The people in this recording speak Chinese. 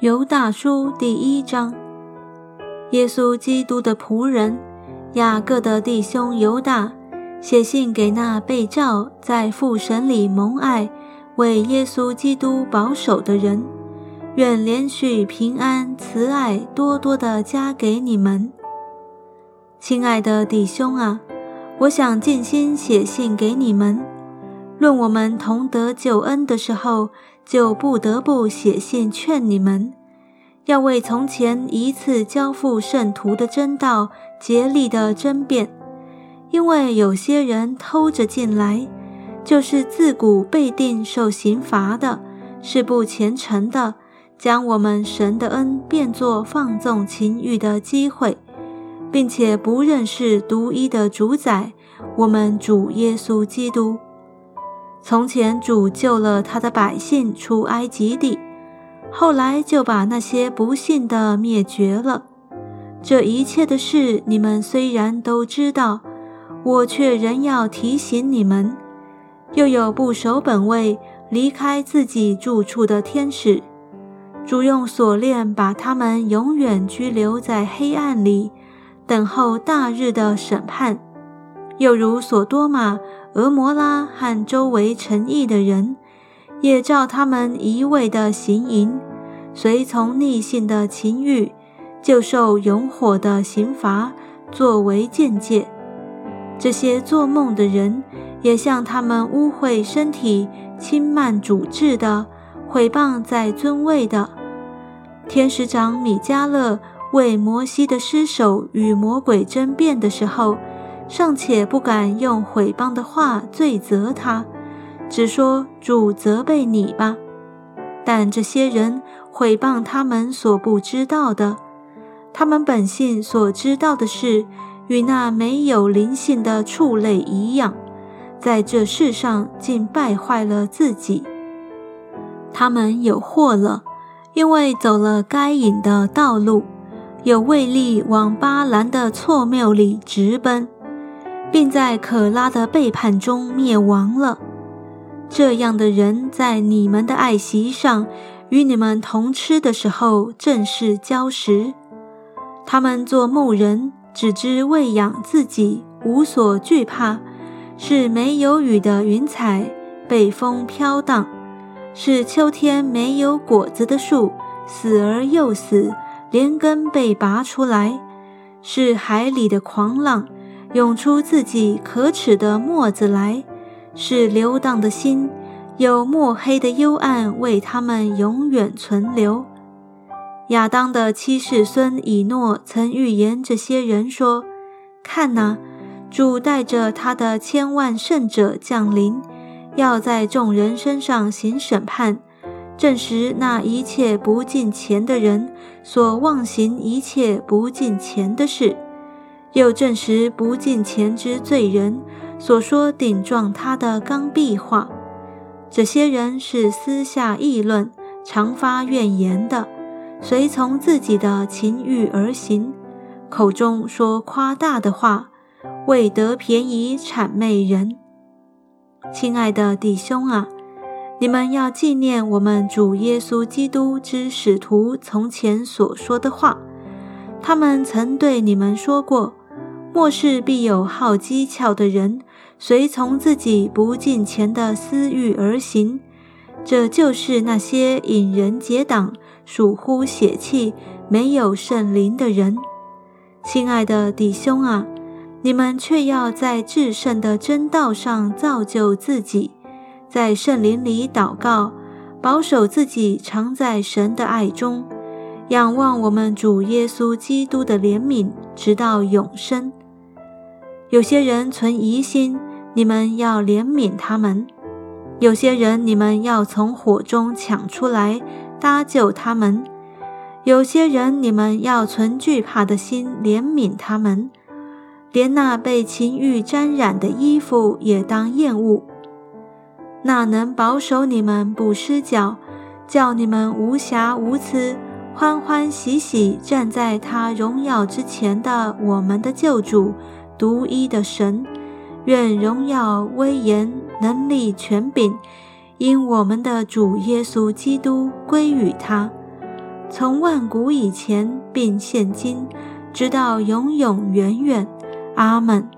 犹大书第一章，耶稣基督的仆人雅各的弟兄犹大，写信给那被召在父神里蒙爱、为耶稣基督保守的人，愿连续平安、慈爱多多的加给你们。亲爱的弟兄啊，我想尽心写信给你们。论我们同得救恩的时候，就不得不写信劝你们，要为从前一次交付圣徒的真道竭力的争辩，因为有些人偷着进来，就是自古被定受刑罚的，是不虔诚的，将我们神的恩变作放纵情欲的机会，并且不认识独一的主宰，我们主耶稣基督。从前主救了他的百姓出埃及地，后来就把那些不信的灭绝了。这一切的事，你们虽然都知道，我却仍要提醒你们。又有不守本位、离开自己住处的天使，主用锁链把他们永远拘留在黑暗里，等候大日的审判。又如所多玛。俄摩拉和周围诚意的人，也照他们一味的行淫，随从逆性的情欲，就受永火的刑罚作为见解。这些做梦的人，也像他们污秽身体、轻慢主治的，毁谤在尊位的天使长米迦勒为摩西的尸首与魔鬼争辩的时候。尚且不敢用毁谤的话罪责他，只说主责备你吧。但这些人毁谤他们所不知道的，他们本性所知道的事，与那没有灵性的畜类一样，在这世上竟败坏了自己。他们有祸了，因为走了该隐的道路，有为力往巴兰的错谬里直奔。并在可拉的背叛中灭亡了。这样的人在你们的爱席上与你们同吃的时候，正是礁石。他们做牧人，只知喂养自己，无所惧怕，是没有雨的云彩，被风飘荡；是秋天没有果子的树，死而又死，连根被拔出来；是海里的狂浪。涌出自己可耻的沫子来，是流荡的心，有墨黑的幽暗为他们永远存留。亚当的七世孙以诺曾预言这些人说：“看哪，主带着他的千万圣者降临，要在众人身上行审判，证实那一切不敬虔的人所妄行一切不敬虔的事。”又证实不敬前之罪人所说顶撞他的刚愎话，这些人是私下议论、常发怨言的，随从自己的情欲而行，口中说夸大的话，为得便宜谄媚人。亲爱的弟兄啊，你们要纪念我们主耶稣基督之使徒从前所说的话，他们曾对你们说过。末世必有好机巧的人，随从自己不敬虔的私欲而行，这就是那些引人结党、属乎血气、没有圣灵的人。亲爱的弟兄啊，你们却要在至圣的真道上造就自己，在圣灵里祷告，保守自己常在神的爱中，仰望我们主耶稣基督的怜悯，直到永生。有些人存疑心，你们要怜悯他们；有些人你们要从火中抢出来搭救他们；有些人你们要存惧怕的心怜悯他们，连那被情欲沾染的衣服也当厌恶。那能保守你们不失脚，叫你们无瑕无疵，欢欢喜喜站在他荣耀之前的我们的救主。独一的神，愿荣耀、威严、能力、权柄，因我们的主耶稣基督归于他，从万古以前并现今，直到永永远远。阿门。